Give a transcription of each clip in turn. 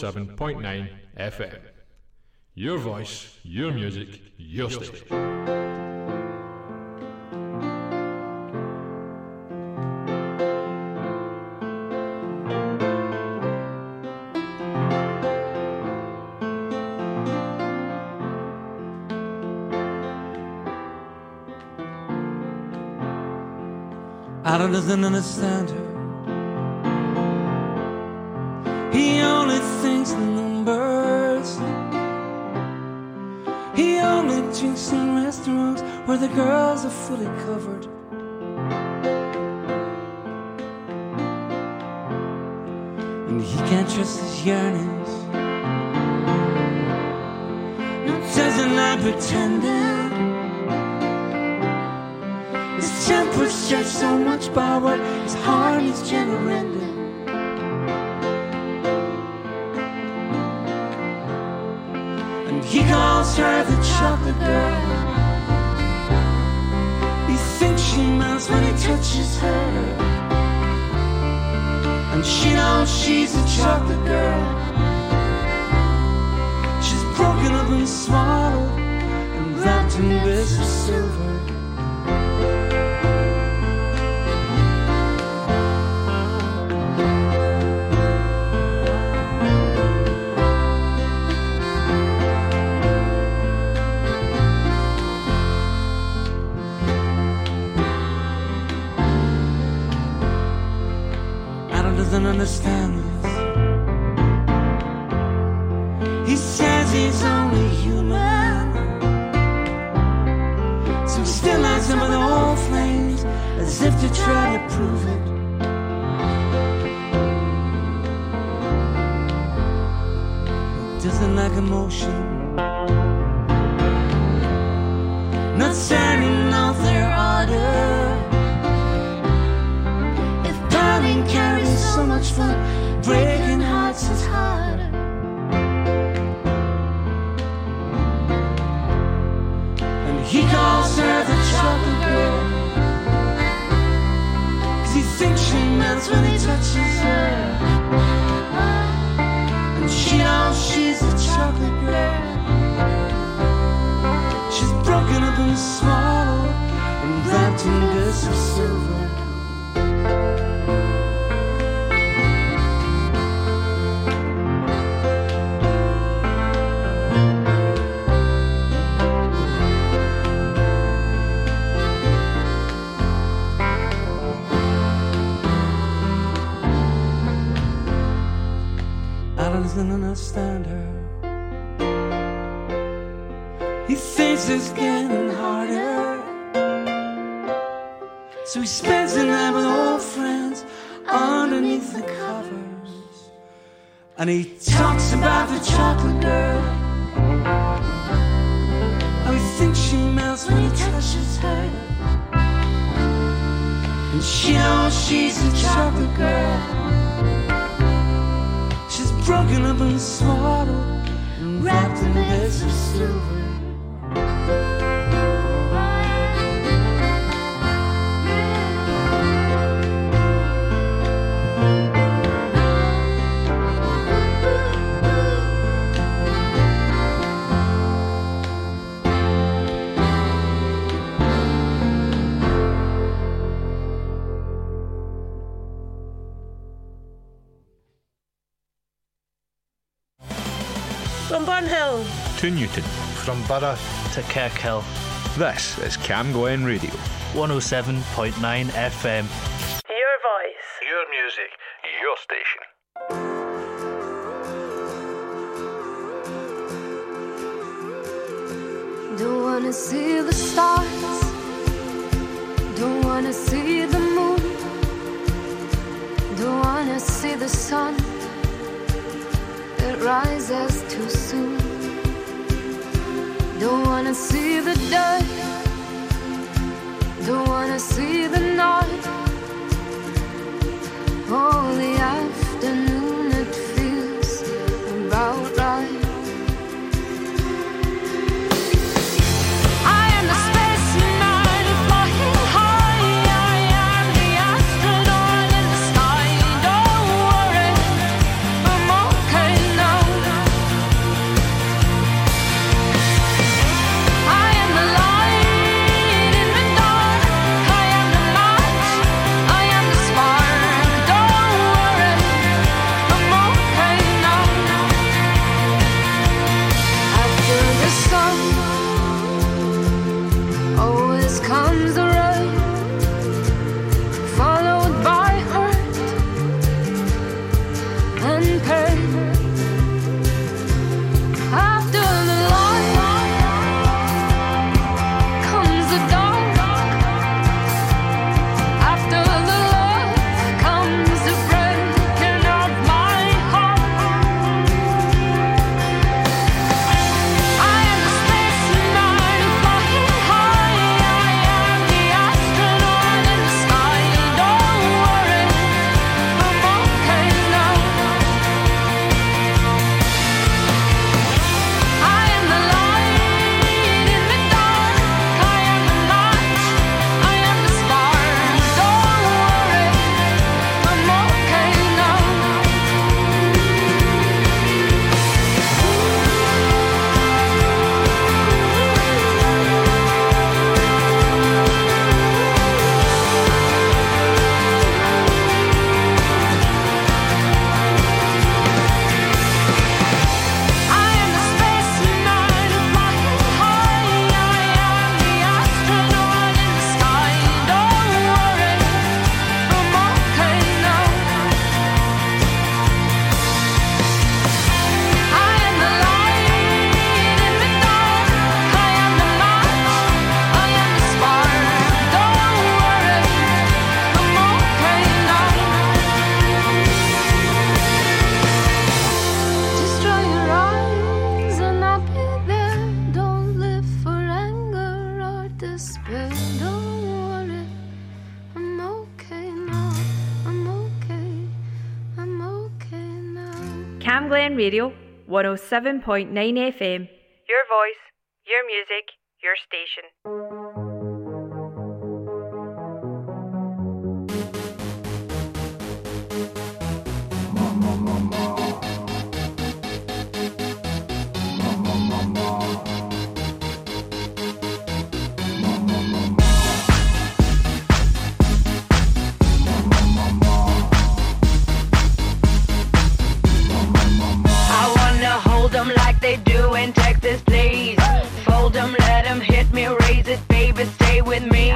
Glen 107.9 FM. Your voice, your music, your station. Adam doesn't understand her. Restaurants where the girls are fully covered. And he can't trust his yearnings. Doesn't like pretending. His temper's just so much power, his heart is generating. And he calls her the chocolate girl. She melts when he touches her. And she knows she's a chocolate girl. She's broken up and swallowed and wrapped in bits of silver. Doesn't understand this. He says he's only human. So still lights up the old flames as if to try to prove it. Doesn't like emotion. So much fun, breaking hearts is harder. And he calls her the chocolate girl. Cause he thinks she melts when he Newton, from Borough to Kirkhill, This is Camglen Radio. 107.9 FM. Your voice. Your music, your station. Don't wanna see the stars. Don't wanna see the moon. Don't wanna see the sun. It rises too soon. Don't wanna see the dirt. Don't wanna see the night. Oh, Radio 107.9 FM. Your voice, your music, your station. Mama, mama. Mama, they do in Texas, please. Fold them, let them hit me, raise it, baby, stay with me.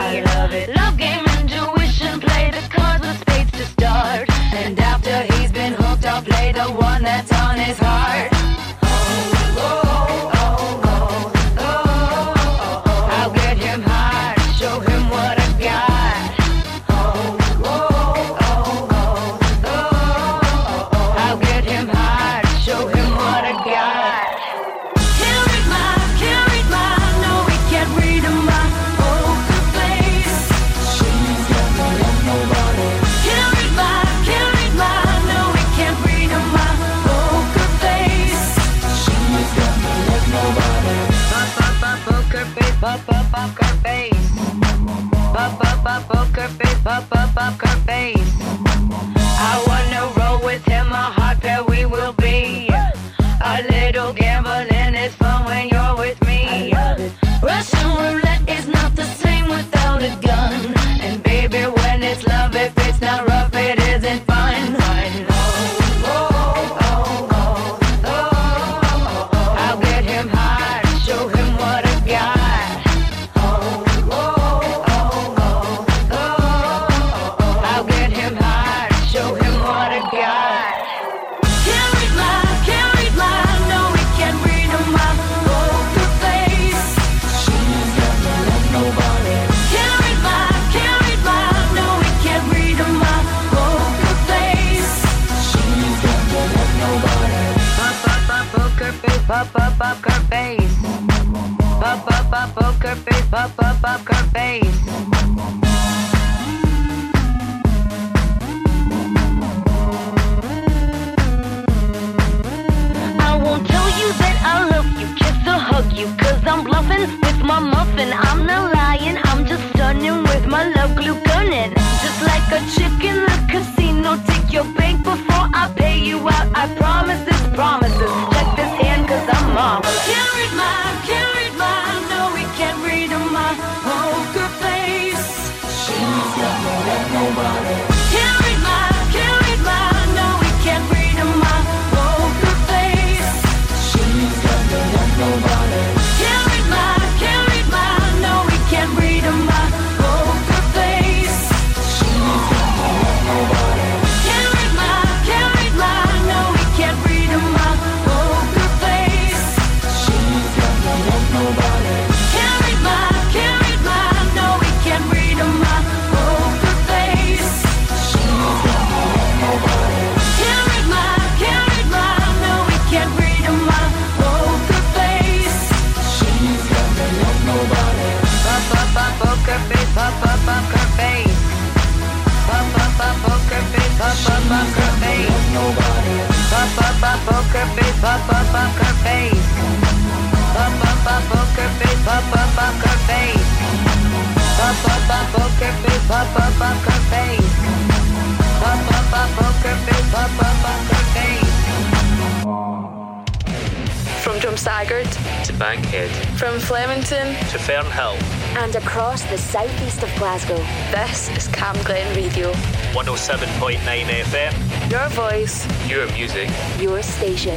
107.9 FM. Your voice. Your music. Your station.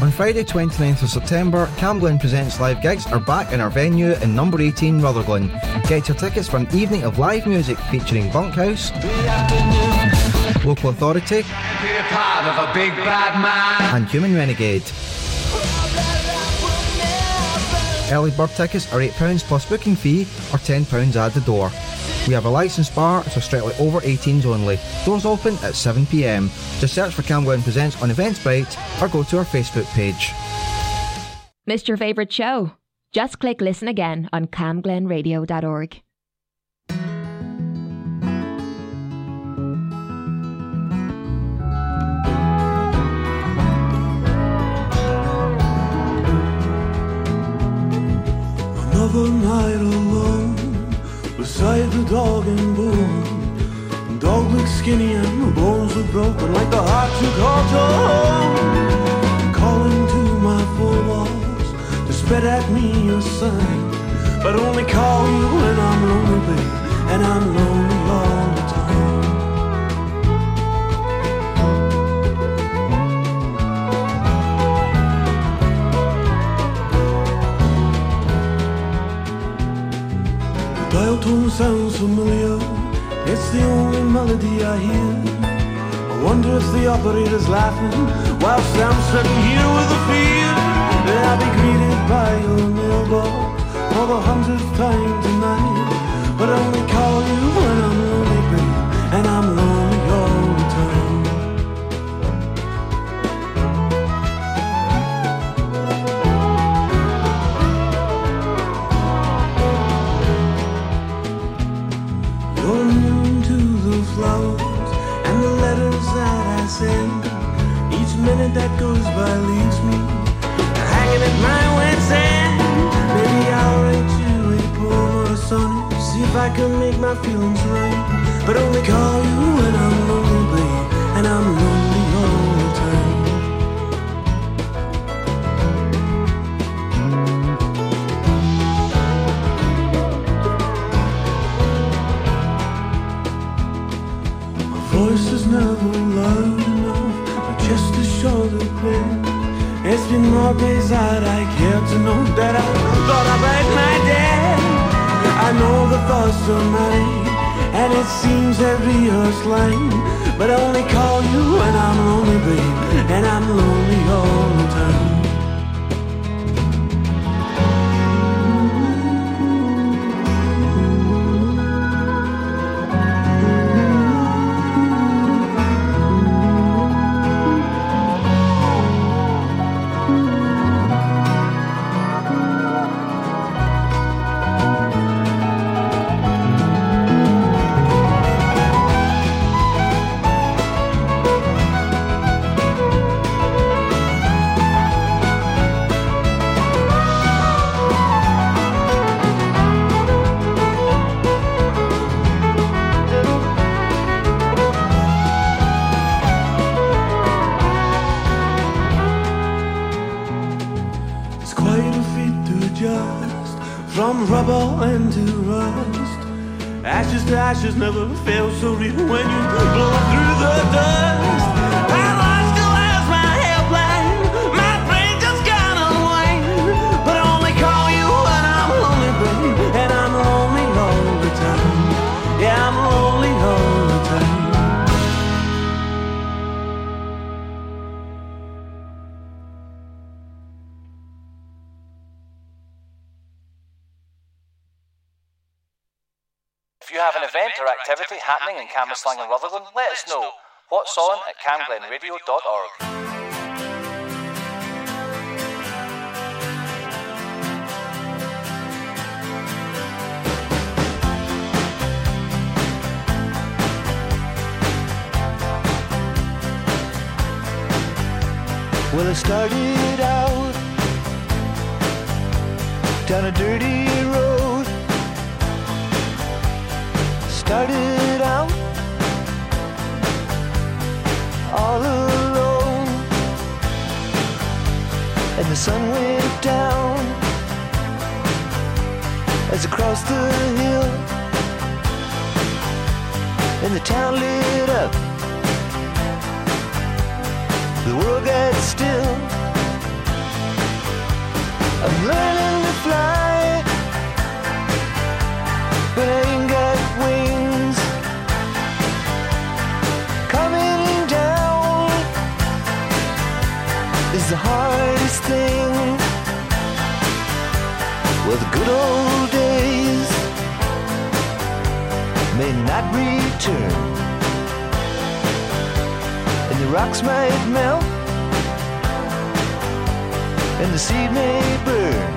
On Friday, 29th of September, Camglen Presents Live Gigs are back in our venue in number 18 Rutherglen. Get your tickets for an evening of live music featuring Bunkhouse, Local Authority, and Human Renegade. Early bird tickets are £8 plus booking fee or £10 at the door. We have a licensed bar, so strictly over 18s only. Doors open at 7pm. Just search for Camglen Presents on Eventbrite or go to our Facebook page. Missed your favourite show? Just click listen again on camglenradio.org. one night alone beside the dog and bone. The dog looked skinny and the bones were broken like the heart you called your home. Calling to my four walls to spread at me a sign, but only call you when I'm lonely, babe, and I'm lonely tone sounds familiar. It's the only melody I hear. I wonder if the operator's laughing whilst I'm sitting here with the fear that I'll be greeted by your mailbox for the hundredth time tonight. But I only call you when I'm that goes by leaves me hanging at my wit's end. Maybe I'll write you a poem or a sonnet, see if I can make my feelings right. But only call you when I'm lonely, and I'm lonely all the time. My voice is never loud of breath. It's been more that I care to know that I thought about my dad. I know the thoughts are mine, and it seems every rehearsed line. But I only call you when I'm lonely, babe, and I'm lonely all the time. Rubble into rust. Ashes to ashes never felt so real when you blow through the dust. Activity happening in Cambuslang and Rutherglen, let us know. What's on at camglenradio.org. Well, I started out down a dirty road. Started out all alone, and the sun went down as I crossed the hill, and the town lit up. The world gets still. I'm learning to fly, is the hardest thing. Well, the good old days may not return and the rocks might melt, and the seed may burn.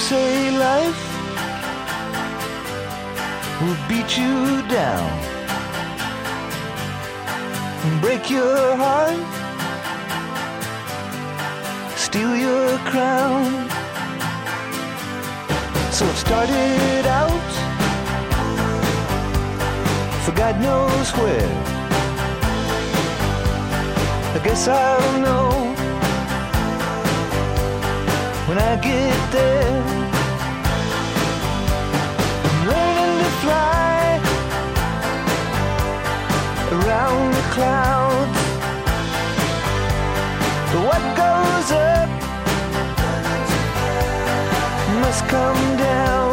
say life will beat you down and break your heart, steal your crown. So it started out for God knows where. I guess I'll know when I get there. I'm learning to fly around the clouds. But what goes up must come down.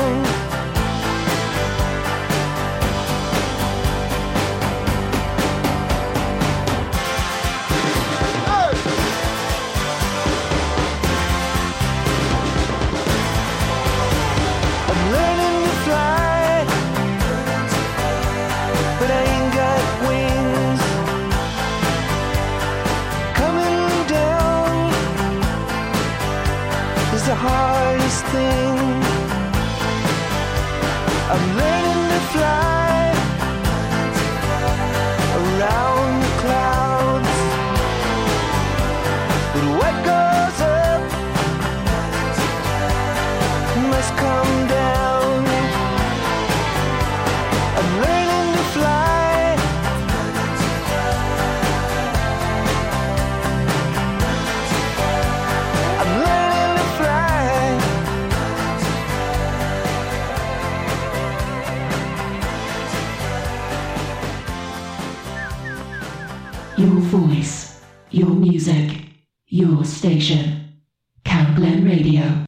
Your voice. Your music. Your station. Camglen Radio.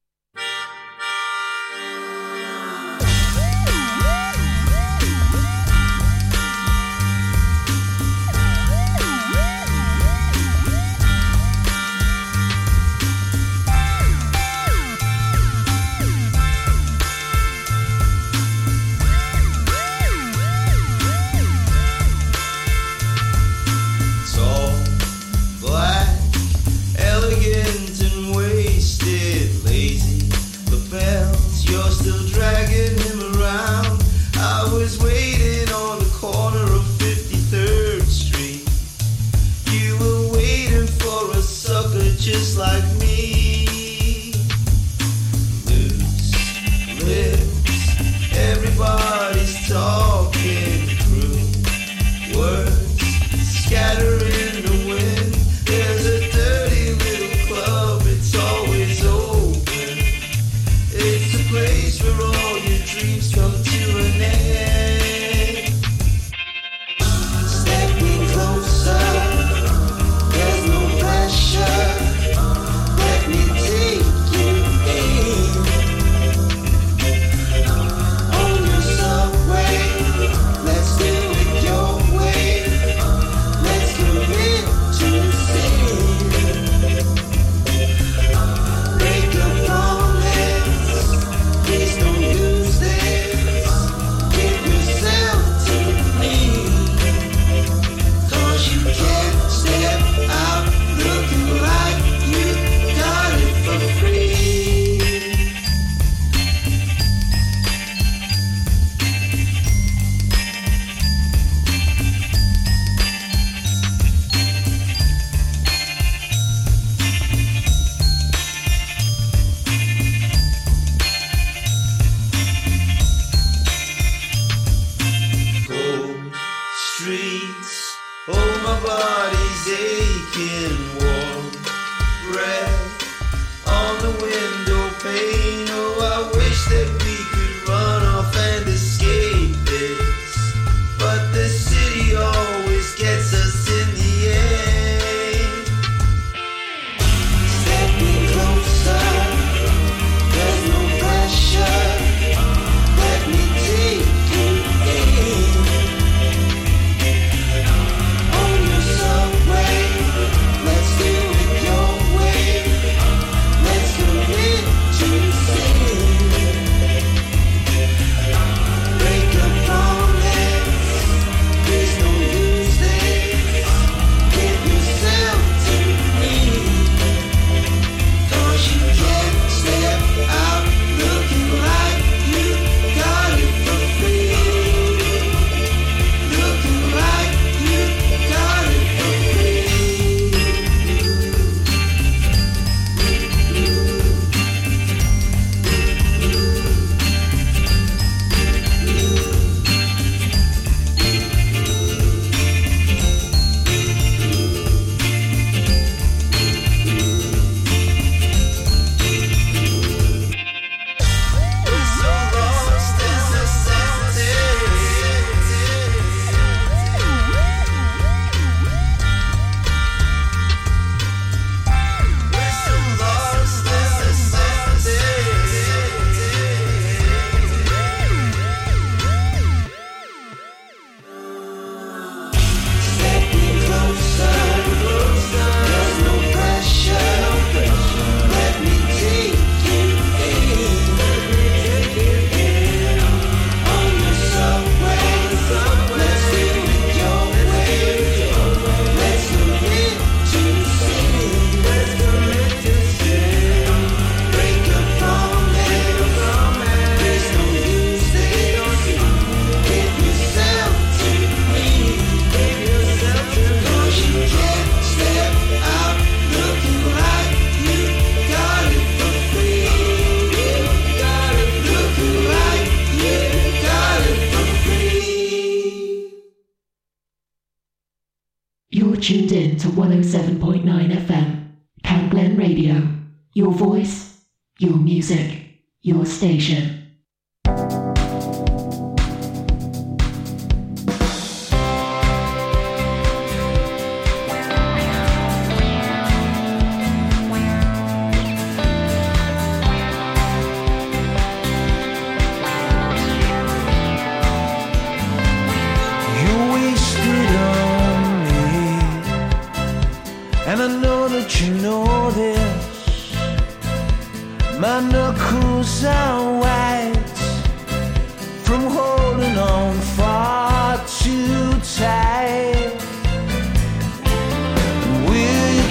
station.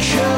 show.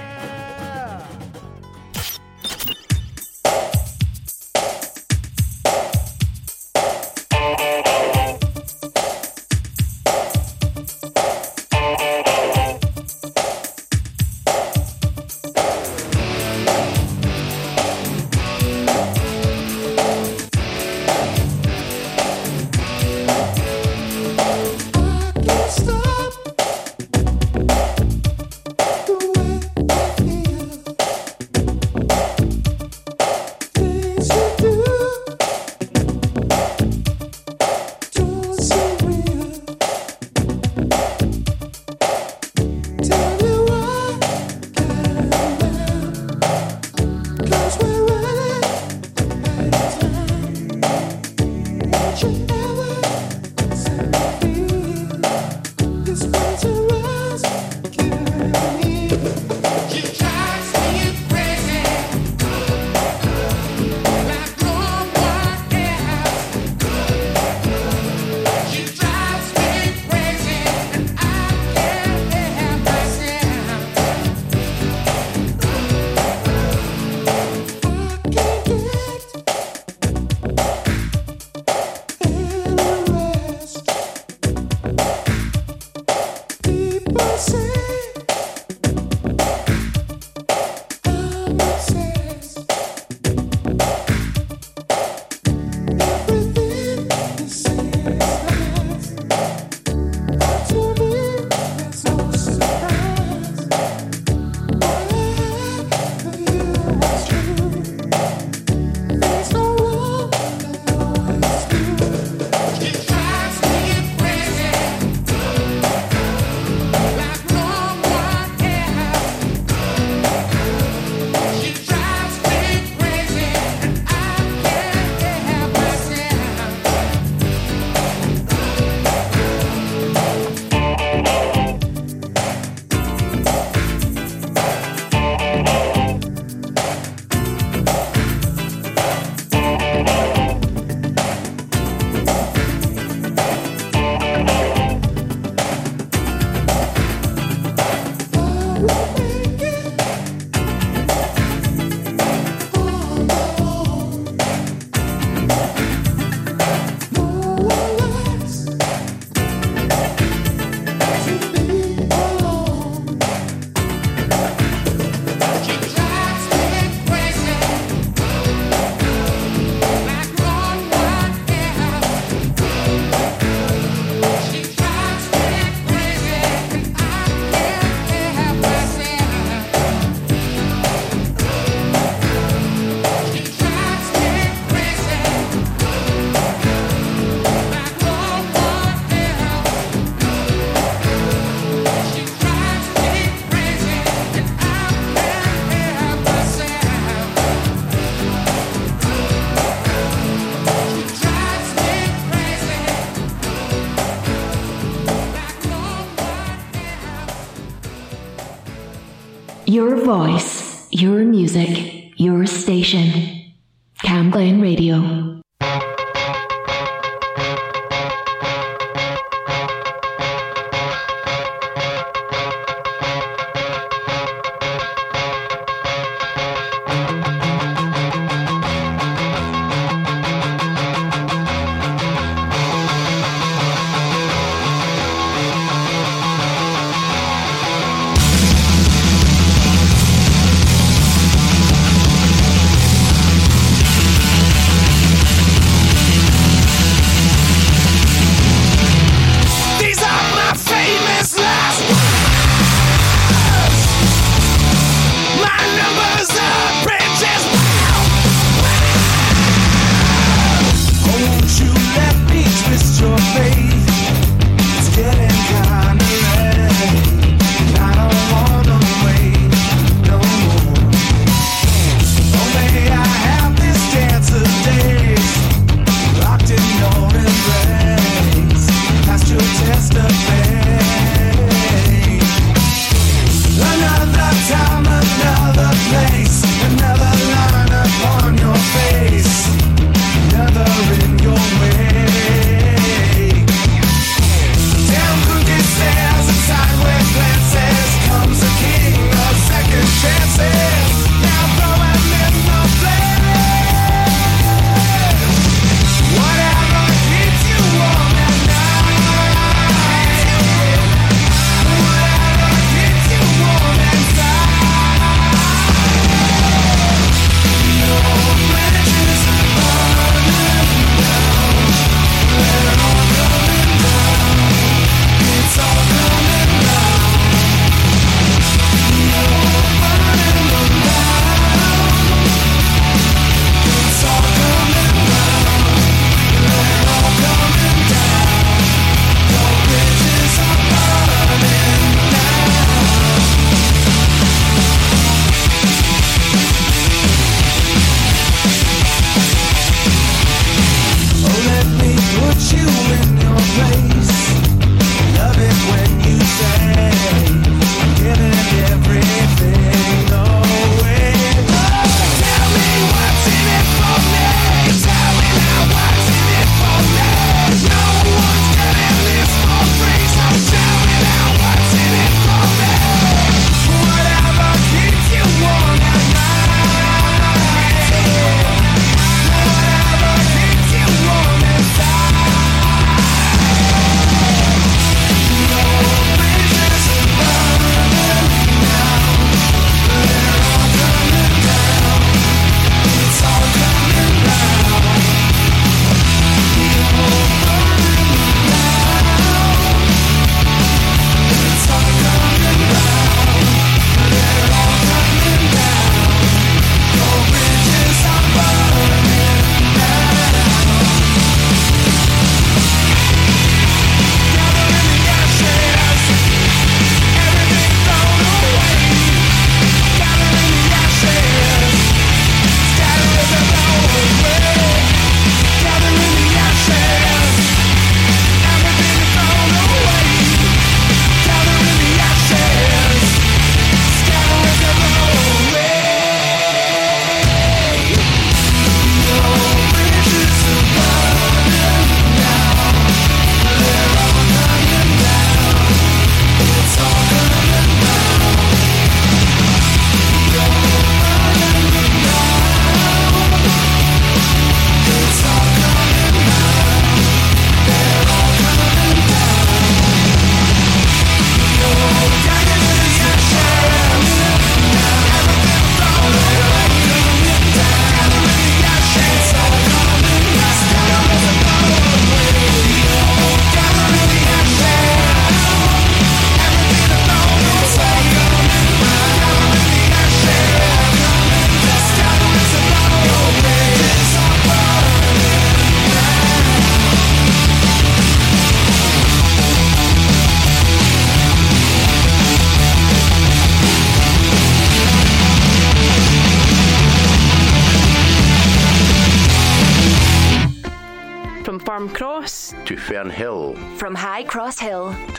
voice,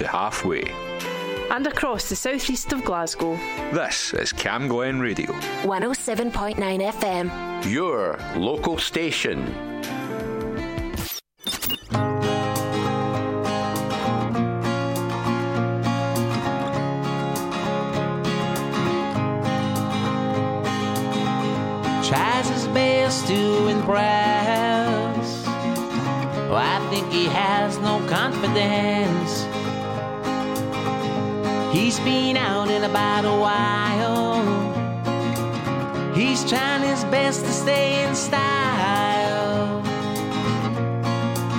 to Fernhill From High Cross Hill to halfway. and across the southeast of Glasgow. This is Camglen Radio, 107.9 FM. Your local station. tries his best to impress. Oh, I think he has no confidence. He's been out in about a while. He's trying his best to stay in style.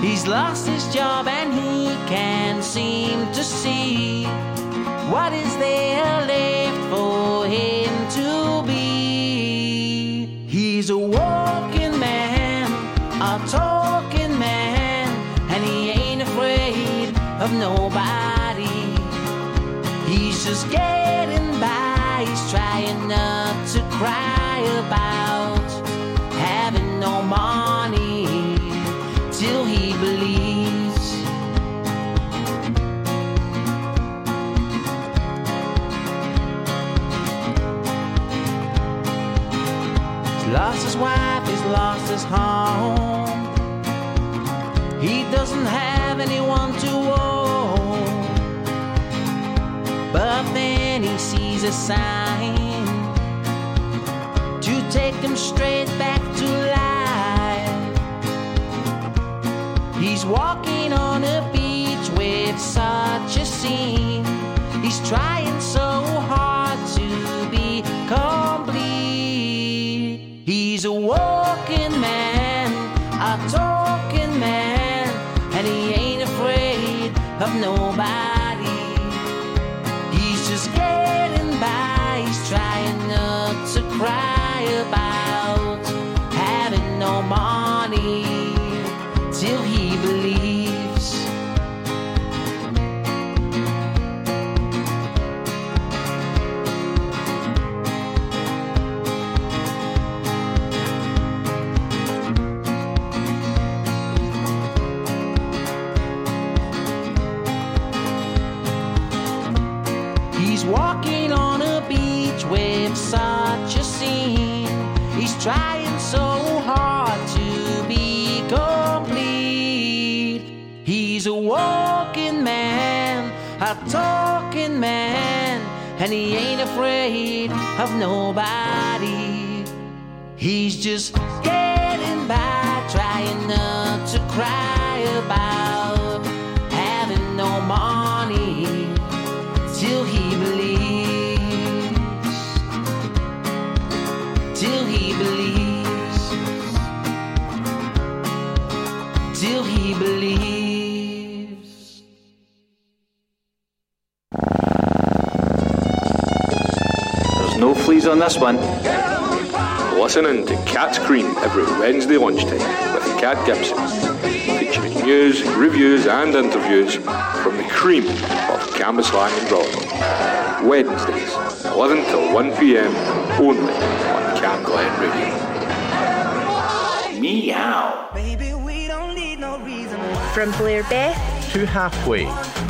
He's lost his job and he can't seem to see what is there just getting by, he's trying not to cry about having no money till he believes. He's lost his wife, he's lost his home. He doesn't have anyone to own. He sees a sign to take him straight back to life. He's walking on a beach with such a scene. He's trying so hard to be complete. He's a walking man, a talking man, and he ain't afraid of nobody. Trying so hard to be complete. He's a walking man, a talking man, and he ain't afraid of nobody. He's just getting by, trying not to cry There's on this one. listening to Cat's Cream every Wednesday lunchtime with Cat Gibson, featuring news, reviews, and interviews from the cream of Cambuslang and Rutherglen. Wednesdays, 11 till 1 pm, only on Camglen Radio. Meow. From Blairbeth To halfway.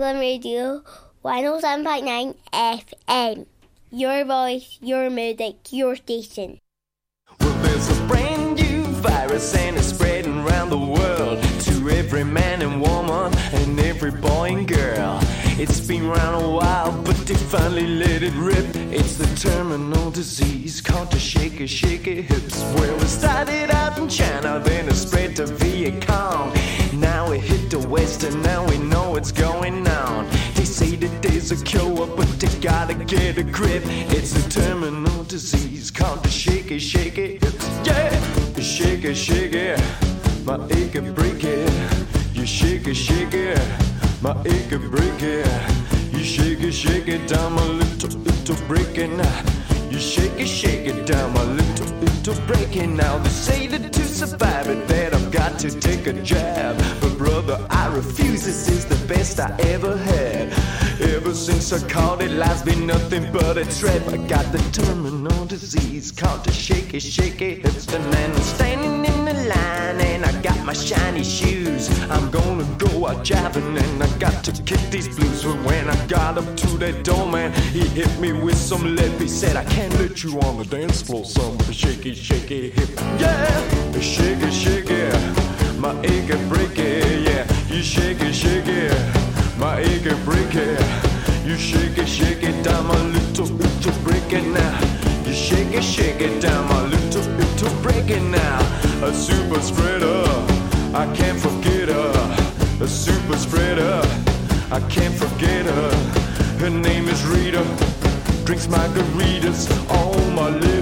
Radio 107.9 FM. Your voice, your music, your station. There's a brand new virus and it's spreading around the world every man and woman and every boy and girl. It's been around a while, but they finally let it rip. It's the terminal disease called the shaky, shaky hips. Well, it started out in China, then it spread to Vietnam. Now it hit the West, and now we know what's going on. They say that there's a cure, but they gotta get a grip. It's the terminal disease called the shaky, shaky hips. Yeah, shake it, my ache and break it. You shake it, shake it, my ache and break it. You shake it, shake it down my little, little breaking. You shake it, shake it down my little, little breaking. Now they say that to survive it, that I've got to take a jab. But brother, I refuse. This is the best I ever had. Ever since I called it, life's been nothing but a trap. I got the terminal disease called the shaky, shaky hips. And I'm standing in the line, and I got my shiny shoes. I'm gonna go out driving and I got to kick these blues. But when I got up to that door, man, he hit me with some lip. He said, I can't let you on the dance floor, son, with a shaky, shaky hip. Yeah, shaky, shaky, my achy breaky. Yeah, you shake it, shake it, my achy breaky. You shake it, shake it down my little, little break it now. You shake it, shake it down my little, little break it now. A super spreader, I can't forget her. A super spreader, I can't forget her. Her name is Rita, drinks margaritas. Oh, my love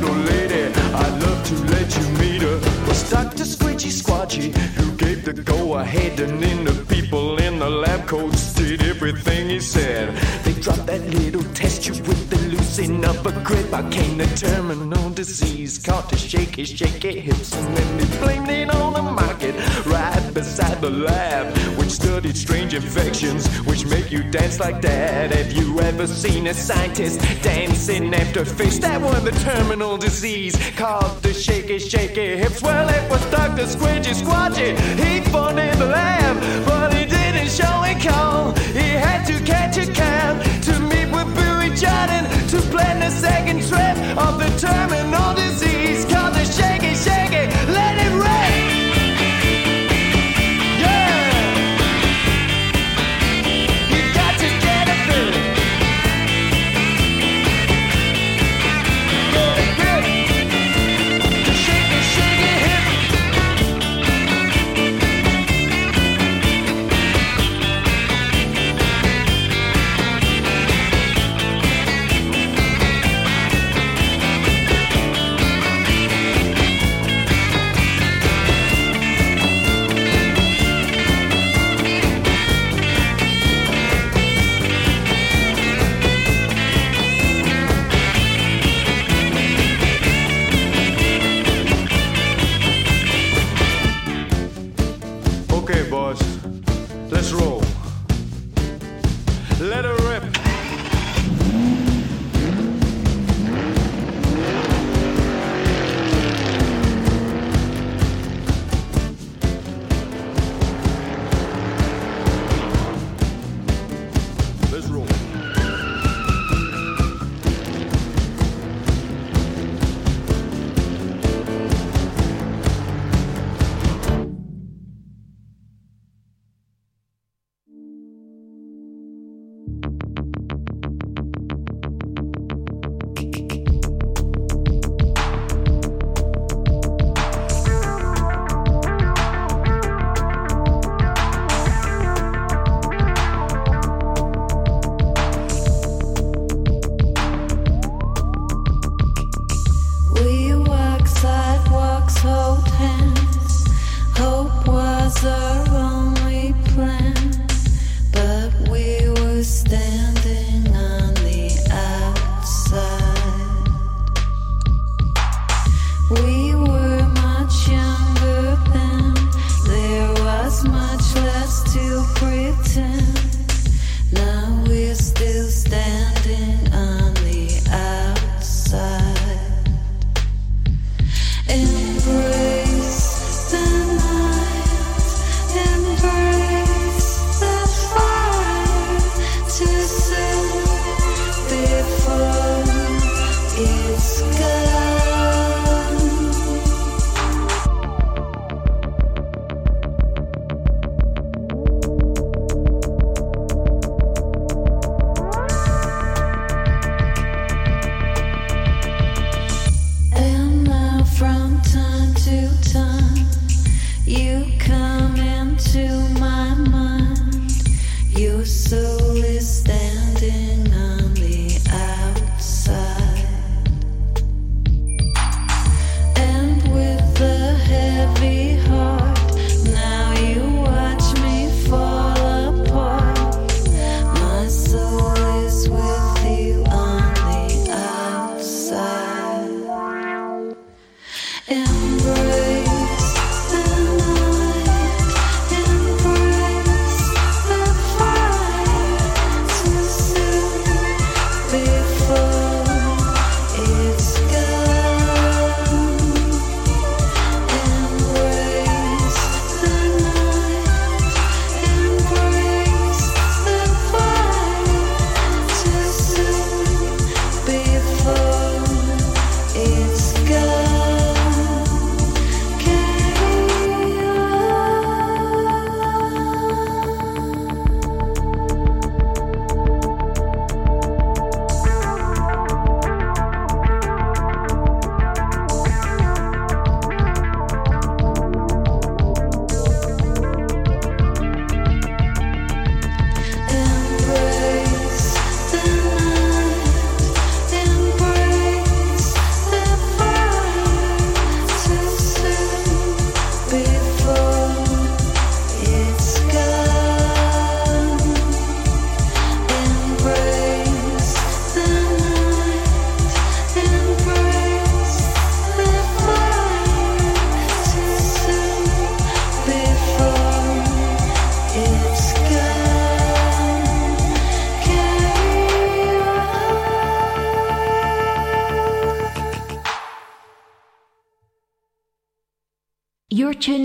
to let you meet her. Was Dr. Squidgy Squatchy who gave the go ahead, and then the people in the lab coats did everything he said. They dropped that little test tube with the loosening up a grip. I came to terminal disease, caught the shaky, shaky hips, and then they blamed it on the market right beside the lab, which studied strange infections, which make you dance like that. Have you ever seen a scientist dancing after fish? That one, the terminal disease, called the shaky, shaky hips. Well, it was Dr. Squidgy Squatchy. He funded the lab, but he didn't show a call. He had to catch a cab to meet with Bowie Jordan to plan the second trip of the terminal disease